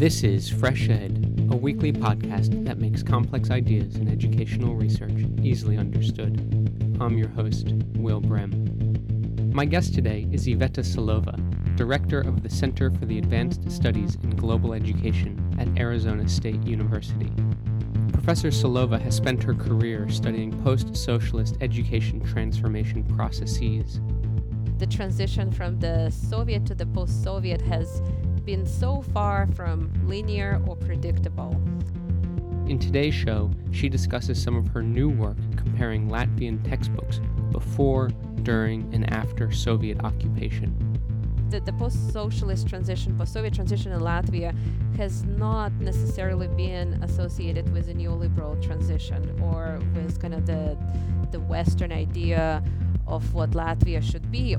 This is Fresh Ed, a weekly podcast that makes complex ideas in educational research easily understood. I'm your host, Will Brehm. My guest today is Iveta Silova, Director of the Center for the Advanced Studies in Global Education at Arizona State University. Professor Silova has spent her career studying post socialist education transformation processes. The transition from the Soviet to the post Soviet has been so far from linear or predictable. In today's show, she discusses some of her new work comparing Latvian textbooks before, during, and after Soviet occupation. The, the post socialist transition, post Soviet transition in Latvia has not necessarily been associated with a neoliberal transition or with kind of the, the Western idea of what Latvia should be.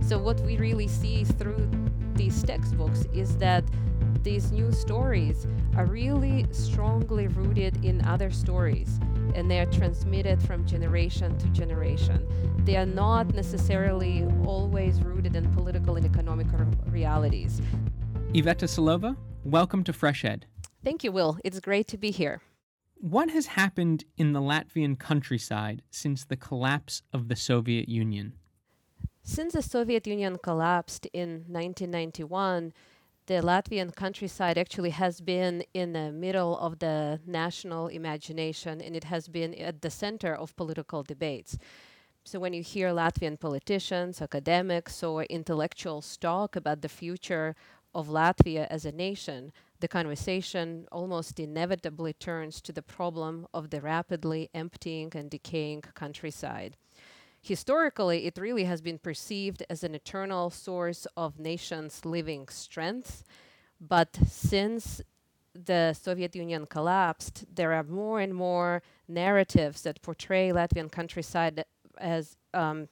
So, what we really see through these textbooks is that these new stories are really strongly rooted in other stories and they are transmitted from generation to generation. They are not necessarily always rooted in political and economic realities. Iveta Silova, welcome to Fresh Ed. Thank you, Will. It's great to be here. What has happened in the Latvian countryside since the collapse of the Soviet Union? Since the Soviet Union collapsed in 1991, the Latvian countryside actually has been in the middle of the national imagination and it has been at the center of political debates. So, when you hear Latvian politicians, academics, or intellectuals talk about the future of Latvia as a nation, the conversation almost inevitably turns to the problem of the rapidly emptying and decaying countryside historically, it really has been perceived as an eternal source of nations' living strength. But since the Soviet Union collapsed, there are more and more narratives that portray Latvian countryside as um,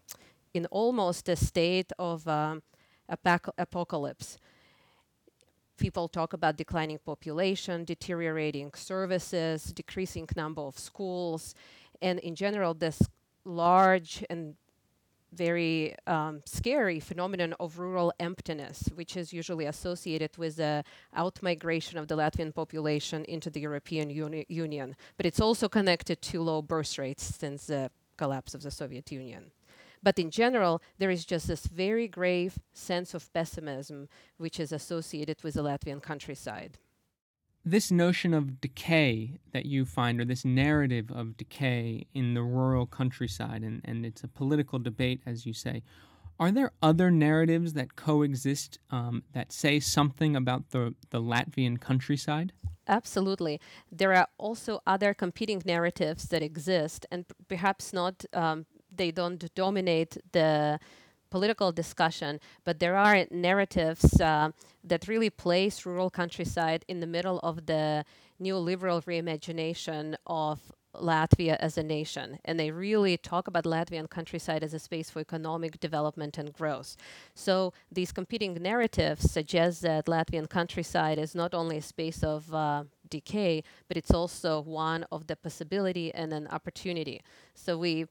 in almost a state of um, apoc- apocalypse. People talk about declining population, deteriorating services, decreasing number of schools, and in general, this large and very um, scary phenomenon of rural emptiness, which is usually associated with the outmigration of the Latvian population into the European Uni- Union. But it's also connected to low birth rates since the collapse of the Soviet Union. But in general, there is just this very grave sense of pessimism which is associated with the Latvian countryside this notion of decay that you find, or this narrative of decay in the rural countryside, and, and it's a political debate, as you say, are there other narratives that coexist um, that say something about the, the Latvian countryside? Absolutely. There are also other competing narratives that exist, and p- perhaps not, um, they don't dominate the political discussion, but there are narratives uh, that really place rural countryside in the middle of the neoliberal reimagination of Latvia as a nation. And they really talk about Latvian countryside as a space for economic development and growth. So these competing narratives suggest that Latvian countryside is not only a space of uh, decay, but it's also one of the possibility and an opportunity. So we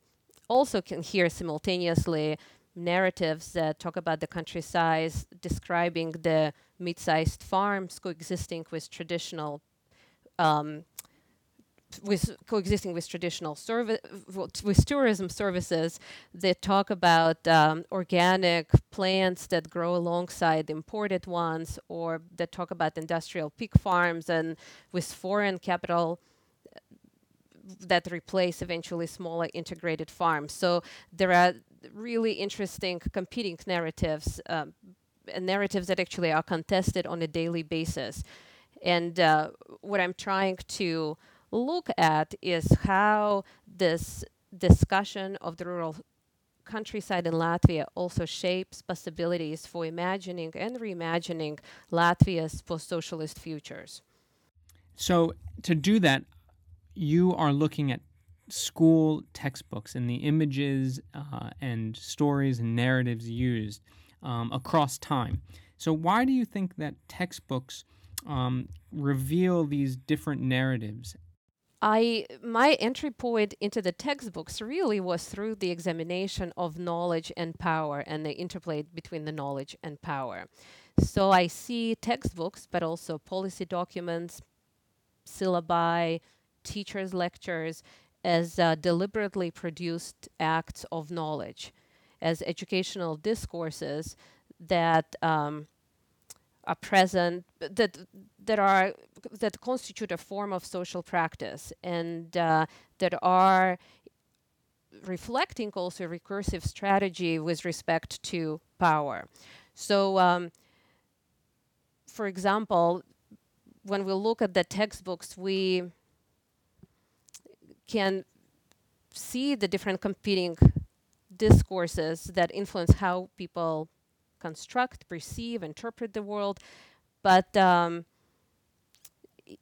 also can hear simultaneously narratives that talk about the countryside, describing the mid-sized farms coexisting with traditional um, with coexisting with traditional service with tourism services. That talk about um, organic plants that grow alongside imported ones or that talk about industrial pig farms and with foreign capital that replace eventually smaller integrated farms. So there are really interesting competing narratives, um, narratives that actually are contested on a daily basis. And uh, what I'm trying to look at is how this discussion of the rural countryside in Latvia also shapes possibilities for imagining and reimagining Latvia's post socialist futures. So, to do that, you are looking at school textbooks and the images uh, and stories and narratives used um, across time. So, why do you think that textbooks um, reveal these different narratives? I my entry point into the textbooks really was through the examination of knowledge and power and the interplay between the knowledge and power. So I see textbooks, but also policy documents, syllabi, teachers' lectures as uh, deliberately produced acts of knowledge, as educational discourses that um, are present, that that are that constitute a form of social practice, and uh, that are reflecting also recursive strategy with respect to power. So, um, for example, when we look at the textbooks, we can see the different competing discourses that influence how people construct, perceive, interpret the world. But um,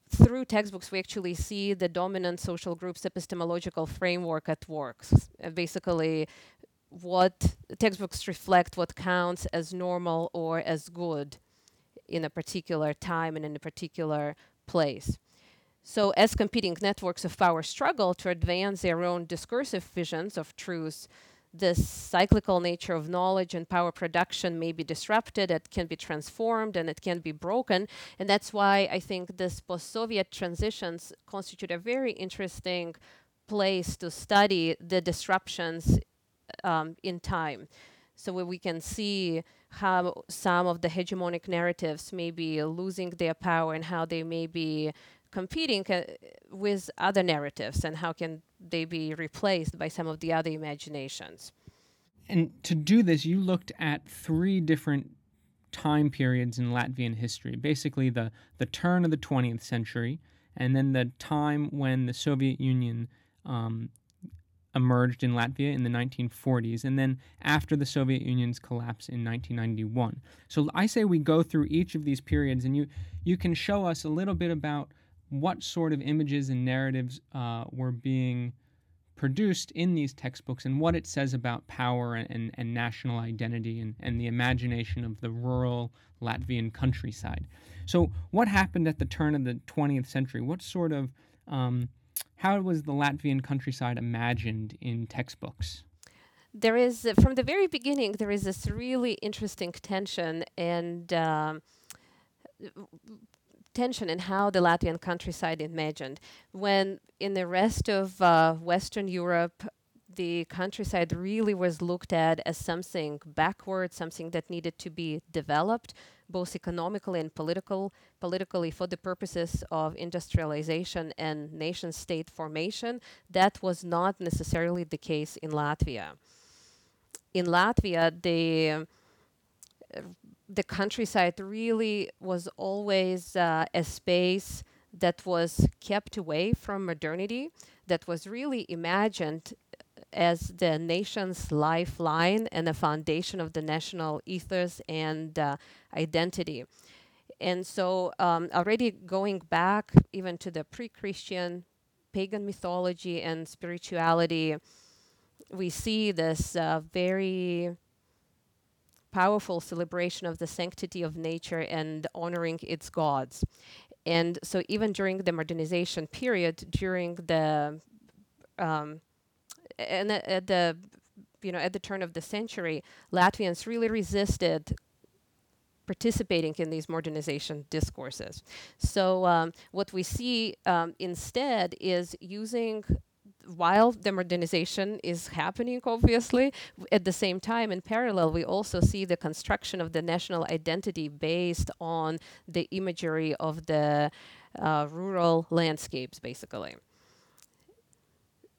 through textbooks, we actually see the dominant social group's epistemological framework at work. Uh, basically, what textbooks reflect what counts as normal or as good in a particular time and in a particular place. So, as competing networks of power struggle to advance their own discursive visions of truth, this cyclical nature of knowledge and power production may be disrupted, it can be transformed, and it can be broken. And that's why I think this post Soviet transitions constitute a very interesting place to study the disruptions um, in time. So where we can see how some of the hegemonic narratives may be losing their power and how they may be competing uh, with other narratives and how can they be replaced by some of the other imaginations. And to do this, you looked at three different time periods in Latvian history basically, the, the turn of the 20th century, and then the time when the Soviet Union um, emerged in Latvia in the 1940s, and then after the Soviet Union's collapse in 1991. So I say we go through each of these periods, and you, you can show us a little bit about what sort of images and narratives uh, were being produced in these textbooks and what it says about power and, and national identity and, and the imagination of the rural Latvian countryside. So, what happened at the turn of the 20th century? What sort of, um, how was the Latvian countryside imagined in textbooks? There is, from the very beginning, there is this really interesting tension and um, tension in how the Latvian countryside imagined. When in the rest of uh, Western Europe, the countryside really was looked at as something backward, something that needed to be developed, both economically and political, politically for the purposes of industrialization and nation state formation. That was not necessarily the case in Latvia. In Latvia, the the countryside really was always uh, a space that was kept away from modernity, that was really imagined as the nation's lifeline and the foundation of the national ethos and uh, identity. And so, um, already going back even to the pre Christian pagan mythology and spirituality, we see this uh, very powerful celebration of the sanctity of nature and honoring its gods. And so, even during the modernization period, during the um, and at the you know at the turn of the century, Latvians really resisted participating in these modernization discourses. So um, what we see um, instead is using while the modernization is happening, obviously, at the same time, in parallel, we also see the construction of the national identity based on the imagery of the uh, rural landscapes, basically.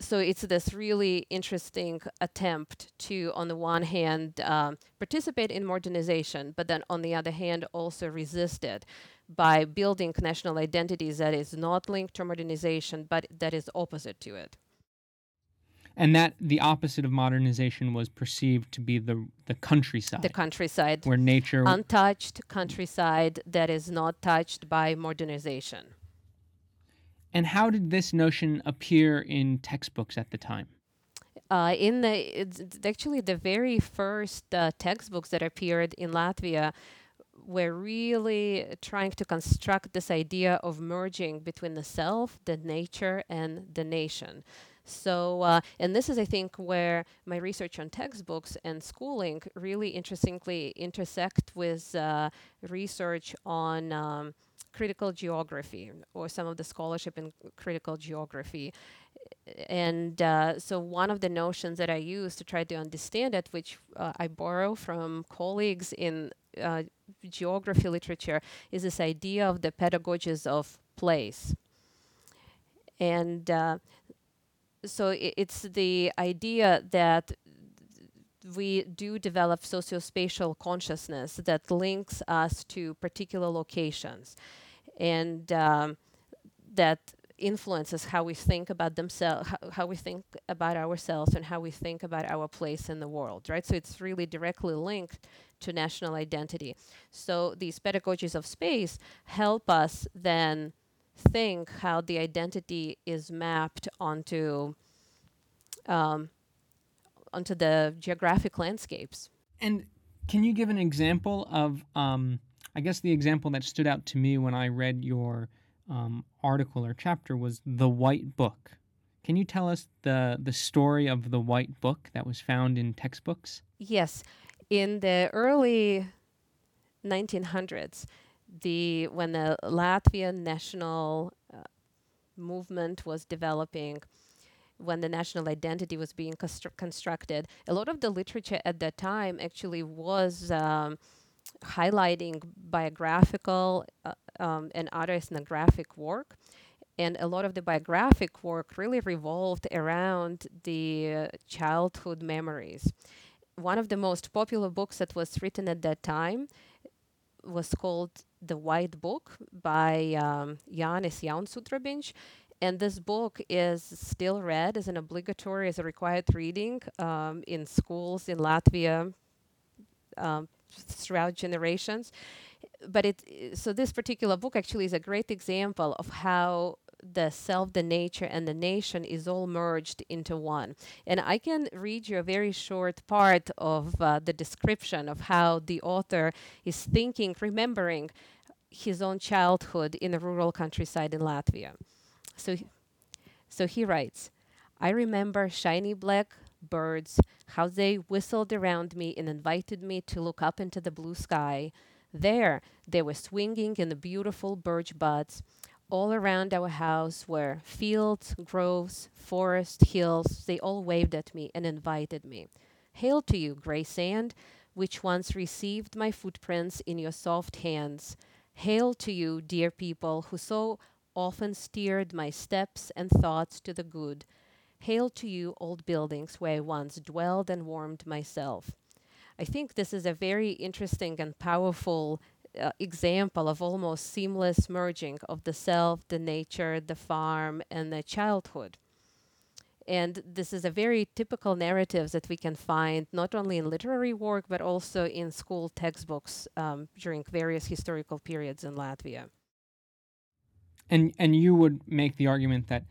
So it's this really interesting attempt to, on the one hand, um, participate in modernization, but then on the other hand, also resist it by building national identities that is not linked to modernization, but that is opposite to it and that the opposite of modernization was perceived to be the the countryside. The countryside, where nature untouched countryside that is not touched by modernization. And how did this notion appear in textbooks at the time? Uh, in the it's actually the very first uh, textbooks that appeared in Latvia were really trying to construct this idea of merging between the self, the nature, and the nation. So, uh, and this is, I think, where my research on textbooks and schooling really interestingly intersect with uh, research on um, critical geography or some of the scholarship in critical geography. And uh, so, one of the notions that I use to try to understand it, which uh, I borrow from colleagues in uh, geography literature, is this idea of the pedagogies of place. And uh, so, it's the idea that we do develop sociospatial consciousness that links us to particular locations and um, that influences how we think about themselves, how, how, we think about ourselves, and how we think about our place in the world, right? So it's really directly linked to national identity. So these pedagogies of space help us then think how the identity is mapped onto um, onto the geographic landscapes. And can you give an example of um, I guess the example that stood out to me when I read your um, article or chapter was the White Book. Can you tell us the the story of the White Book that was found in textbooks? Yes, in the early 1900s, the when the Latvian national uh, movement was developing, when the national identity was being constru- constructed, a lot of the literature at that time actually was. Um, highlighting biographical uh, um, and other ethnographic work. And a lot of the biographic work really revolved around the uh, childhood memories. One of the most popular books that was written at that time was called The White Book by um, Jānis Jaunsudrabiņš. And this book is still read as an obligatory, as a required reading um, in schools in Latvia, um, throughout generations. But it so this particular book actually is a great example of how the self, the nature, and the nation is all merged into one. And I can read you a very short part of uh, the description of how the author is thinking, remembering his own childhood in a rural countryside in Latvia. So, so he writes, I remember shiny black birds, how they whistled around me and invited me to look up into the blue sky. There, they were swinging in the beautiful birch buds. All around our house were fields, groves, forest, hills. They all waved at me and invited me. Hail to you, gray sand, which once received my footprints in your soft hands. Hail to you, dear people, who so often steered my steps and thoughts to the good. Hail to you, old buildings where I once dwelled and warmed myself. I think this is a very interesting and powerful uh, example of almost seamless merging of the self, the nature, the farm, and the childhood. And this is a very typical narrative that we can find not only in literary work but also in school textbooks um, during various historical periods in Latvia. And and you would make the argument that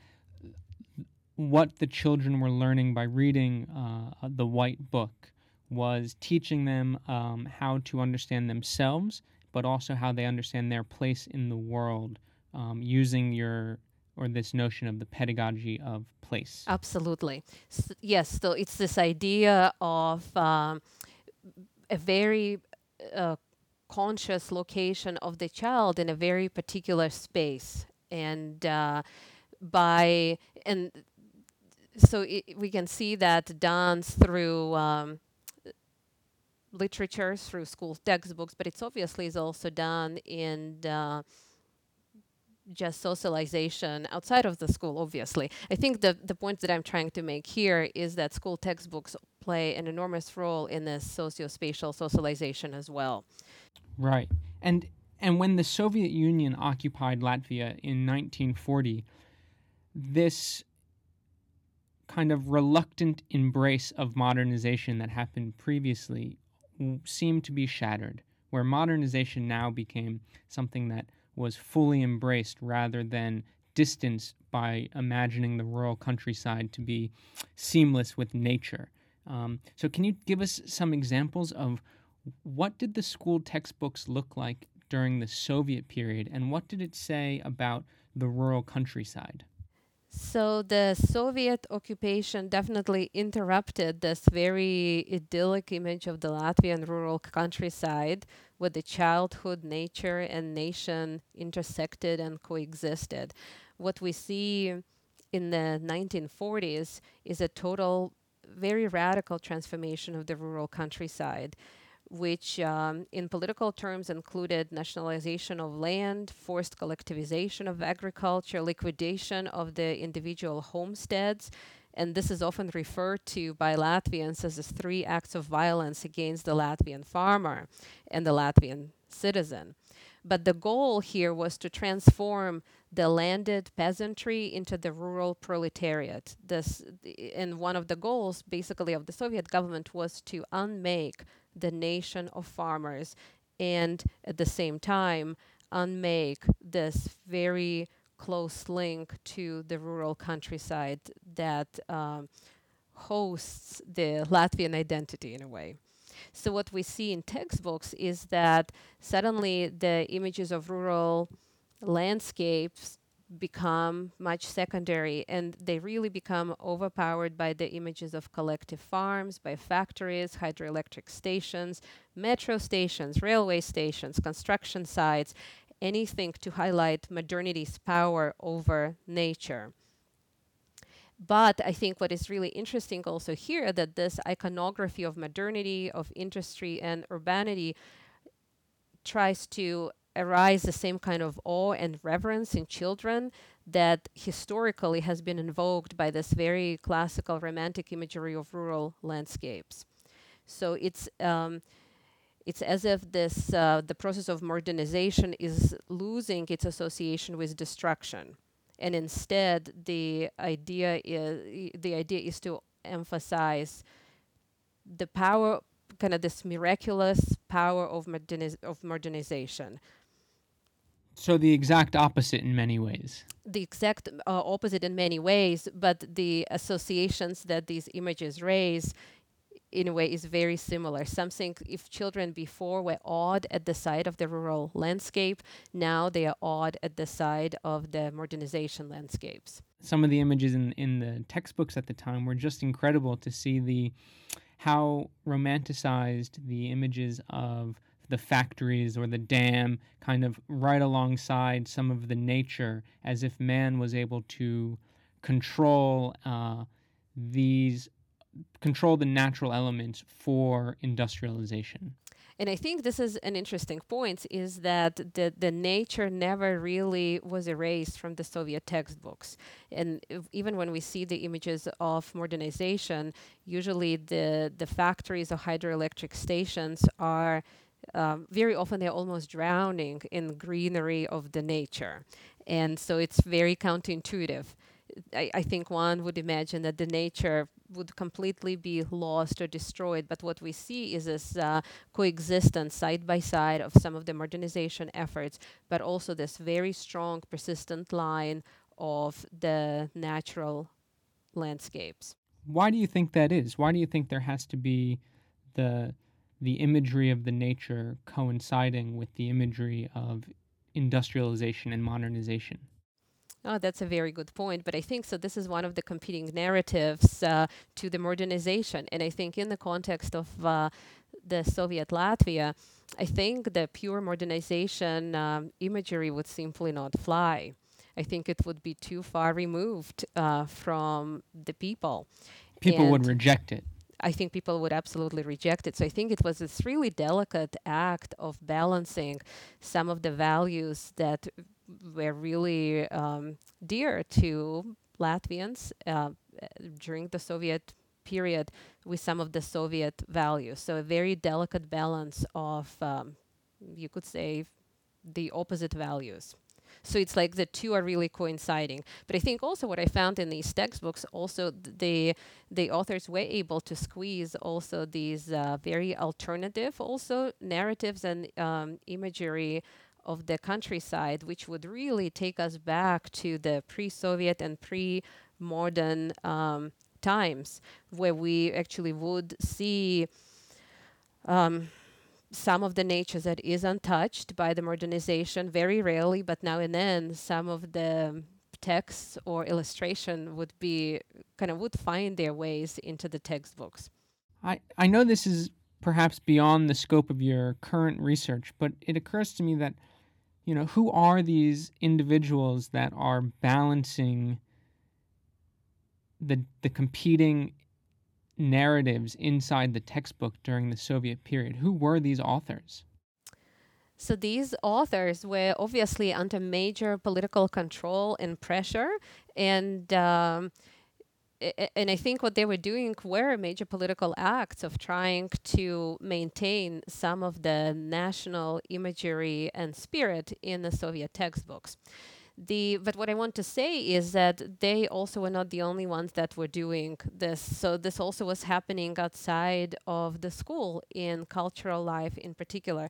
what the children were learning by reading uh, the White Book was teaching them um, how to understand themselves, but also how they understand their place in the world um, using your or this notion of the pedagogy of place. Absolutely. Yes, so it's this idea of um, a very uh, conscious location of the child in a very particular space. And uh, by, and so it, we can see that dance through um, literature, through school textbooks, but it's obviously is also done in uh, just socialization outside of the school, obviously. I think the, the point that I'm trying to make here is that school textbooks play an enormous role in this socio-spatial socialization as well. Right. And and when the Soviet Union occupied Latvia in 1940, this kind of reluctant embrace of modernization that happened previously seemed to be shattered, where modernization now became something that was fully embraced rather than distanced by imagining the rural countryside to be seamless with nature. Um, so, can you give us some examples of what did the school textbooks look like during the Soviet period, and what did it say about the rural countryside? So the Soviet occupation definitely interrupted this very idyllic image of the Latvian rural countryside where the childhood, nature, and nation intersected and coexisted. What we see in the 1940s is a total, very radical transformation of the rural countryside which um, in political terms included nationalization of land, forced collectivization of agriculture, liquidation of the individual homesteads. And this is often referred to by Latvians as the three acts of violence against the Latvian farmer and the Latvian citizen. But the goal here was to transform the landed peasantry into the rural proletariat. This, and one of the goals, basically, of the Soviet government was to unmake the nation of farmers and at the same time unmake this very close link to the rural countryside that um, hosts the Latvian identity in a way. So what we see in textbooks is that suddenly the images of rural landscapes become much secondary and they really become overpowered by the images of collective farms, by factories, hydroelectric stations, metro stations, railway stations, construction sites, anything to highlight modernity's power over nature. But I think what is really interesting also here that this iconography of modernity, of industry and urbanity tries to arise the same kind of awe and reverence in children that historically has been invoked by this very classical romantic imagery of rural landscapes. So it's um, it's as if this uh, the process of modernization is losing its association with destruction, and instead the idea is the idea is to emphasize the power, kind of this miraculous power of, moderniz- of modernization, so the exact opposite in many ways. The exact uh, opposite in many ways, but the associations that these images raise in a way is very similar. Something if children before were awed at the sight of the rural landscape, now they are awed at the sight of the modernization landscapes. Some of the images in in the textbooks at the time were just incredible to see the how romanticized the images of the factories or the dam kind of right alongside some of the nature as if man was able to control uh, these control the natural elements for industrialization and I think this is an interesting point is that the, the nature never really was erased from the Soviet textbooks. And even when we see the images of modernization, usually the, the factories or hydroelectric stations are um, very often they're almost drowning in greenery of the nature. And so it's very counterintuitive. I, I think one would imagine that the nature would completely be lost or destroyed. But what we see is this uh, coexistence side by side of some of the modernization efforts, but also this very strong, persistent line of the natural landscapes. Why do you think that is? Why do you think there has to be the the imagery of the nature coinciding with the imagery of industrialization and modernization. Oh, that's a very good point. But I think so. This is one of the competing narratives uh, to the modernization. And I think, in the context of uh, the Soviet Latvia, I think the pure modernization um, imagery would simply not fly. I think it would be too far removed uh, from the people. People and would reject it. I think people would absolutely reject it. So I think it was this really delicate act of balancing some of the values that were really um, dear to Latvians uh, during the Soviet period with some of the Soviet values. So a very delicate balance of, um, you could say, the opposite values. So it's like the two are really coinciding. But I think also what I found in these textbooks, also the the authors were able to squeeze also these uh, very alternative also narratives and um, imagery of the countryside, which would really take us back to the pre-Soviet and pre-modern um, times, where we actually would see. Um, some of the nature that is untouched by the modernization, very rarely, but now and then, some of the texts or illustration would be kind of would find their ways into the textbooks. I, I know this is perhaps beyond the scope of your current research, but it occurs to me that, you know, who are these individuals that are balancing the the competing narratives inside the textbook during the Soviet period? Who were these authors? So these authors were obviously under major political control and pressure, and um, and I think what they were doing were major political acts of trying to maintain some of the national imagery and spirit in the Soviet textbooks. The, but what I want to say is that they also were not the only ones that were doing this. So this also was happening outside of the school in cultural life in particular.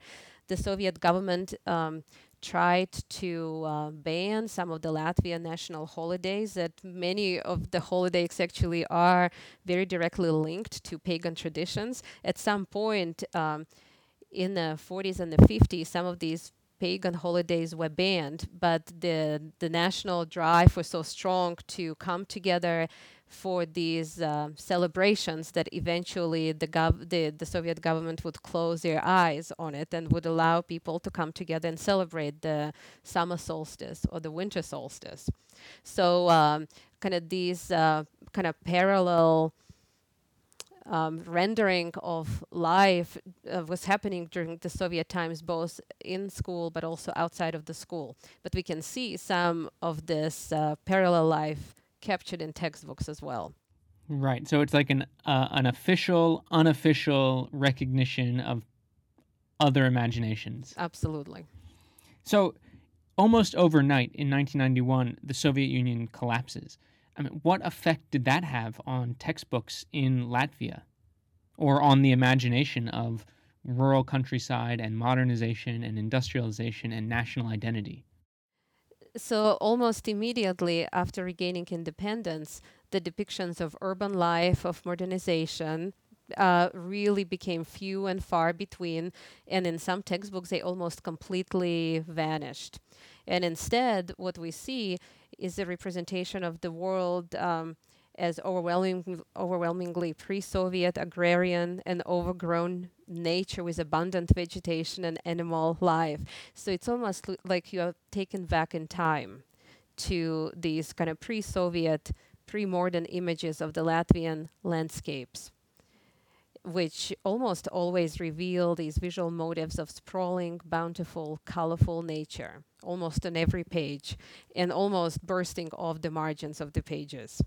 The Soviet government um, tried to uh, ban some of the Latvian national holidays that many of the holidays actually are very directly linked to pagan traditions. At some point um, in the 40s and the 50s, some of these pagan holidays were banned, but the the national drive was so strong to come together for these uh, celebrations that eventually the, gov- the the Soviet government would close their eyes on it and would allow people to come together and celebrate the summer solstice or the winter solstice. So um, kind of these uh, kind of parallel um, rendering of life uh, was happening during the Soviet times, both in school but also outside of the school. But we can see some of this uh, parallel life captured in textbooks as well. Right. So it's like an uh, an official, unofficial recognition of other imaginations. Absolutely. So almost overnight in 1991, the Soviet Union collapses. I mean, what effect did that have on textbooks in Latvia or on the imagination of rural countryside and modernization and industrialization and national identity? So, almost immediately after regaining independence, the depictions of urban life, of modernization, uh, really became few and far between, and in some textbooks, they almost completely vanished. And instead, what we see is a representation of the world um, as overwhelming, overwhelmingly pre-Soviet, agrarian, and overgrown nature with abundant vegetation and animal life. So it's almost like you are taken back in time to these kind of pre-Soviet, pre-modern images of the Latvian landscapes which almost always reveal these visual motives of sprawling, bountiful, colorful nature, almost on every page, and almost bursting off the margins of the pages.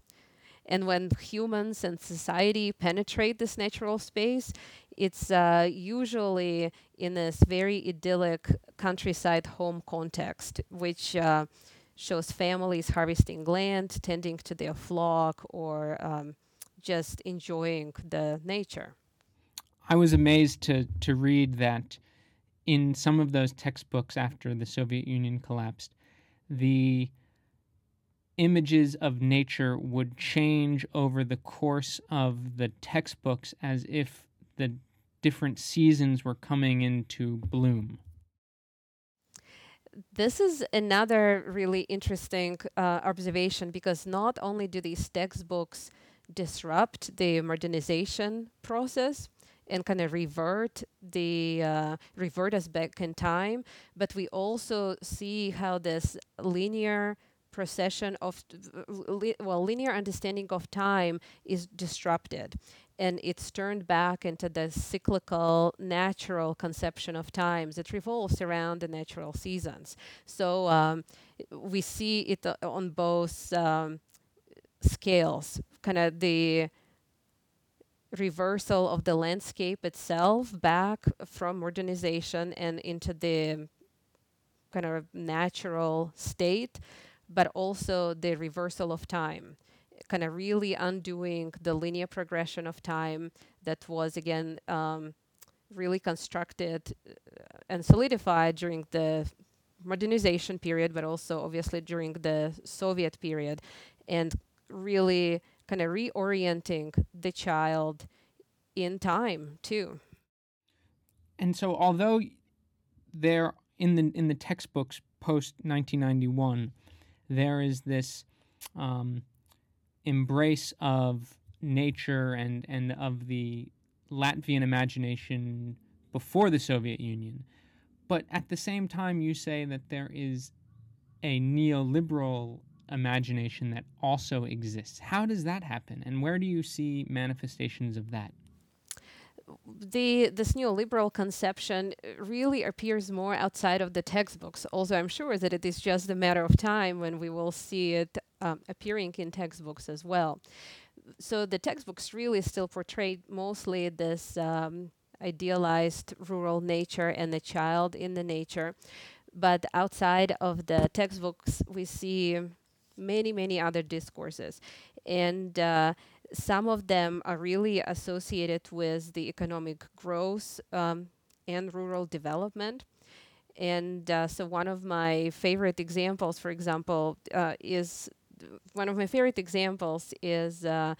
And when humans and society penetrate this natural space, it's uh, usually in this very idyllic countryside home context, which uh, shows families harvesting land, tending to their flock, or um, just enjoying the nature. I was amazed to to read that in some of those textbooks after the Soviet Union collapsed, the images of nature would change over the course of the textbooks as if the different seasons were coming into bloom. This is another really interesting uh, observation because not only do these textbooks disrupt the modernization process, and kind of revert the uh, revert us back in time. But we also see how this linear procession of li- well linear understanding of time is disrupted and it's turned back into the cyclical natural conception of times it revolves around the natural seasons so um, we see it uh, on both um, scales kind of the reversal of the landscape itself back from modernization and into the kind of natural state, but also the reversal of time, kind of really undoing the linear progression of time that was again um, really constructed uh, and solidified during the modernization period, but also obviously during the Soviet period, and really kind of reorienting the child in time too. And so, although there in the in the textbooks post 1991, there is this um, embrace of nature and, and of the Latvian imagination before the Soviet Union. But at the same time, you say that there is a neoliberal imagination that also exists. How does that happen, and where do you see manifestations of that? the this neoliberal conception really appears more outside of the textbooks. Also, I'm sure that it is just a matter of time when we will see it um, appearing in textbooks as well. So the textbooks really still portray mostly this um, idealized rural nature and the child in the nature, but outside of the textbooks, we see many many other discourses, and uh, some of them are really associated with the economic growth um, and rural development. And uh, so, one of my favorite examples, for example, uh, is one of my favorite examples is uh,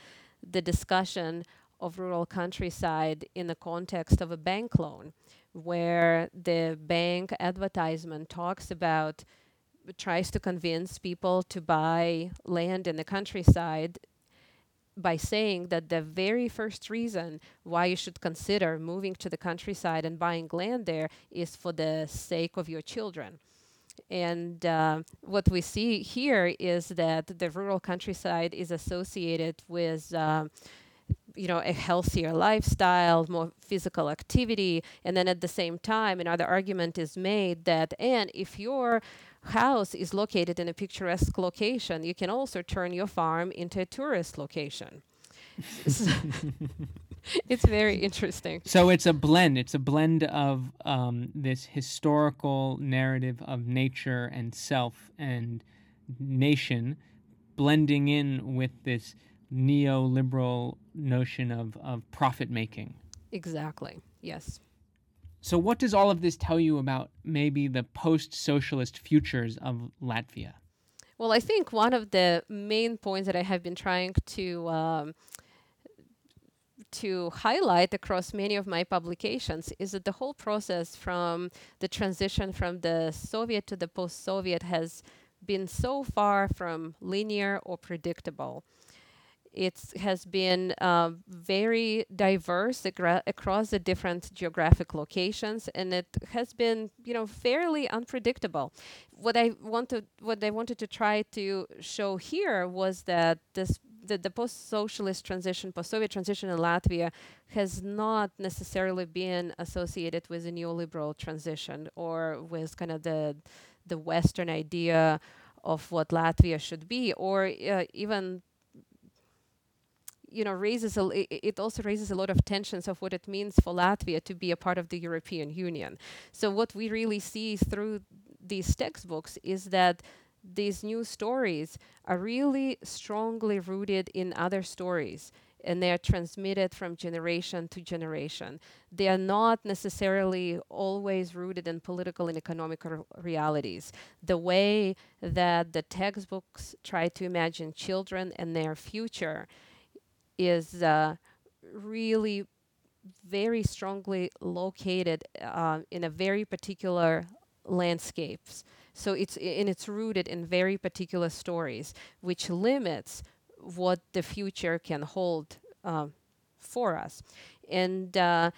the discussion of rural countryside in the context of a bank loan, where the bank advertisement talks about tries to convince people to buy land in the countryside by saying that the very first reason why you should consider moving to the countryside and buying land there is for the sake of your children. And uh, what we see here is that the rural countryside is associated with. Uh, you know a healthier lifestyle more physical activity and then at the same time another argument is made that and if your house is located in a picturesque location, you can also turn your farm into a tourist location. it's very interesting. So it's a blend. It's a blend of um, this historical narrative of nature and self and nation blending in with this neoliberal notion of, of profit making. Exactly. Yes. So, what does all of this tell you about maybe the post socialist futures of Latvia? Well, I think one of the main points that I have been trying to um, to highlight across many of my publications is that the whole process from the transition from the Soviet to the post-Soviet has been so far from linear or predictable it has been uh, very diverse across the different geographic locations, and it has been, you know, fairly unpredictable. What I wanted, what I wanted to try to show here was that this the, the post-socialist transition, post-Soviet transition in Latvia has not necessarily been associated with a neoliberal transition or with kind of the the Western idea of what Latvia should be, or uh, even you know raises a, it also raises a lot of tensions of what it means for Latvia to be a part of the European Union. So what we really see through these textbooks is that these new stories are really strongly rooted in other stories and they are transmitted from generation to generation. They are not necessarily always rooted in political and economic realities. The way that the textbooks try to imagine children and their future is uh, really very strongly located uh, in a very particular landscapes. So it's and it's rooted in very particular stories, which limits what the future can hold uh, for us. And uh,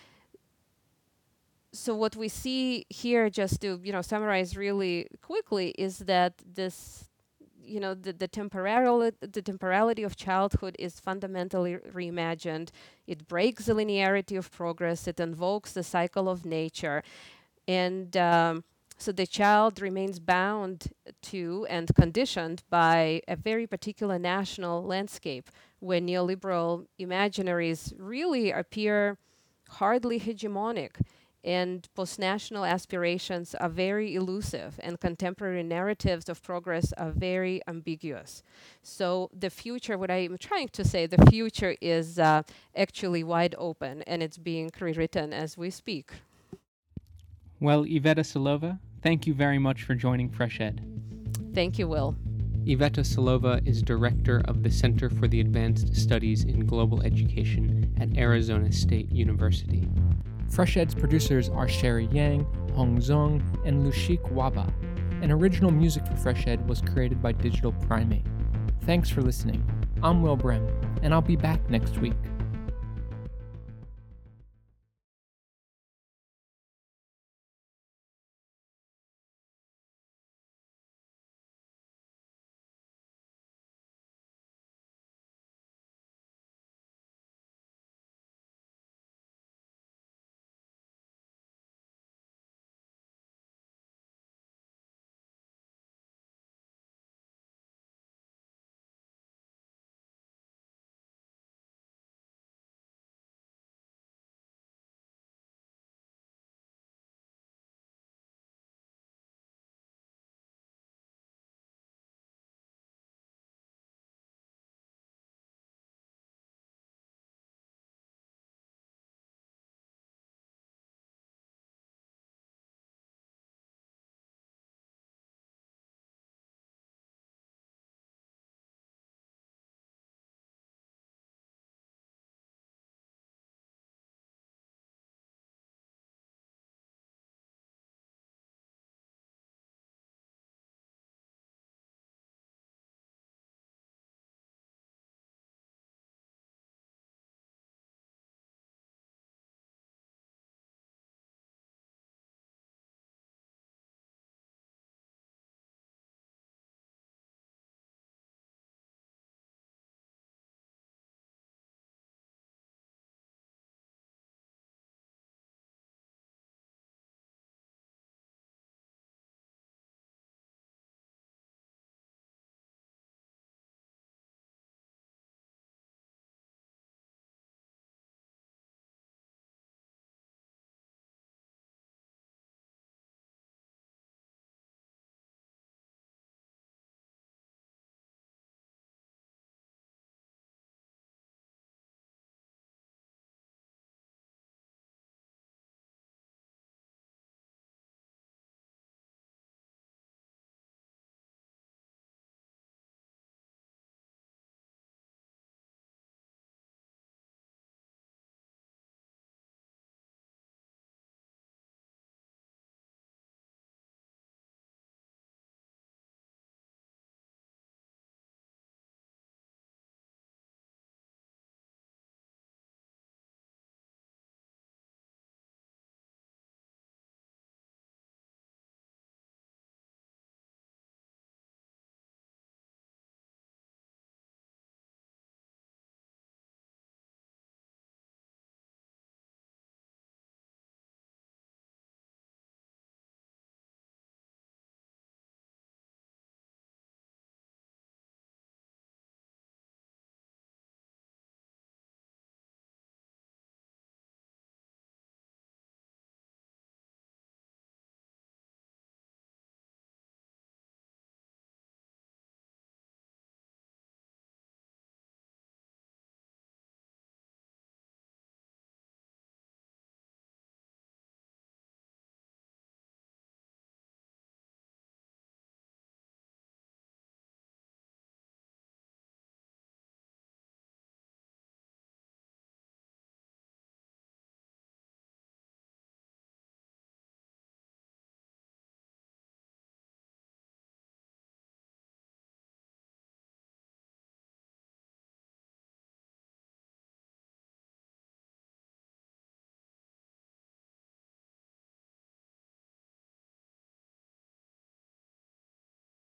so what we see here, just to you know summarize really quickly, is that this you know the, the temporality the temporality of childhood is fundamentally reimagined. It breaks the linearity of progress. It invokes the cycle of nature. And um, so the child remains bound to and conditioned by a very particular national landscape where neoliberal imaginaries really appear hardly hegemonic and post-national aspirations are very elusive and contemporary narratives of progress are very ambiguous. So the future what i'm trying to say the future is uh, actually wide open and it's being rewritten as we speak. Well iveta silova thank you very much for joining fresh ed. Thank you will. Iveta Silova is director of the Center for the Advanced Studies in Global Education at Arizona State University. Fresh Ed's producers are Sherry Yang, Hong Zong, and Lushik Waba. and original music for Fresh Ed was created by Digital Primate. Thanks for listening. I'm Will Brehm, and I'll be back next week.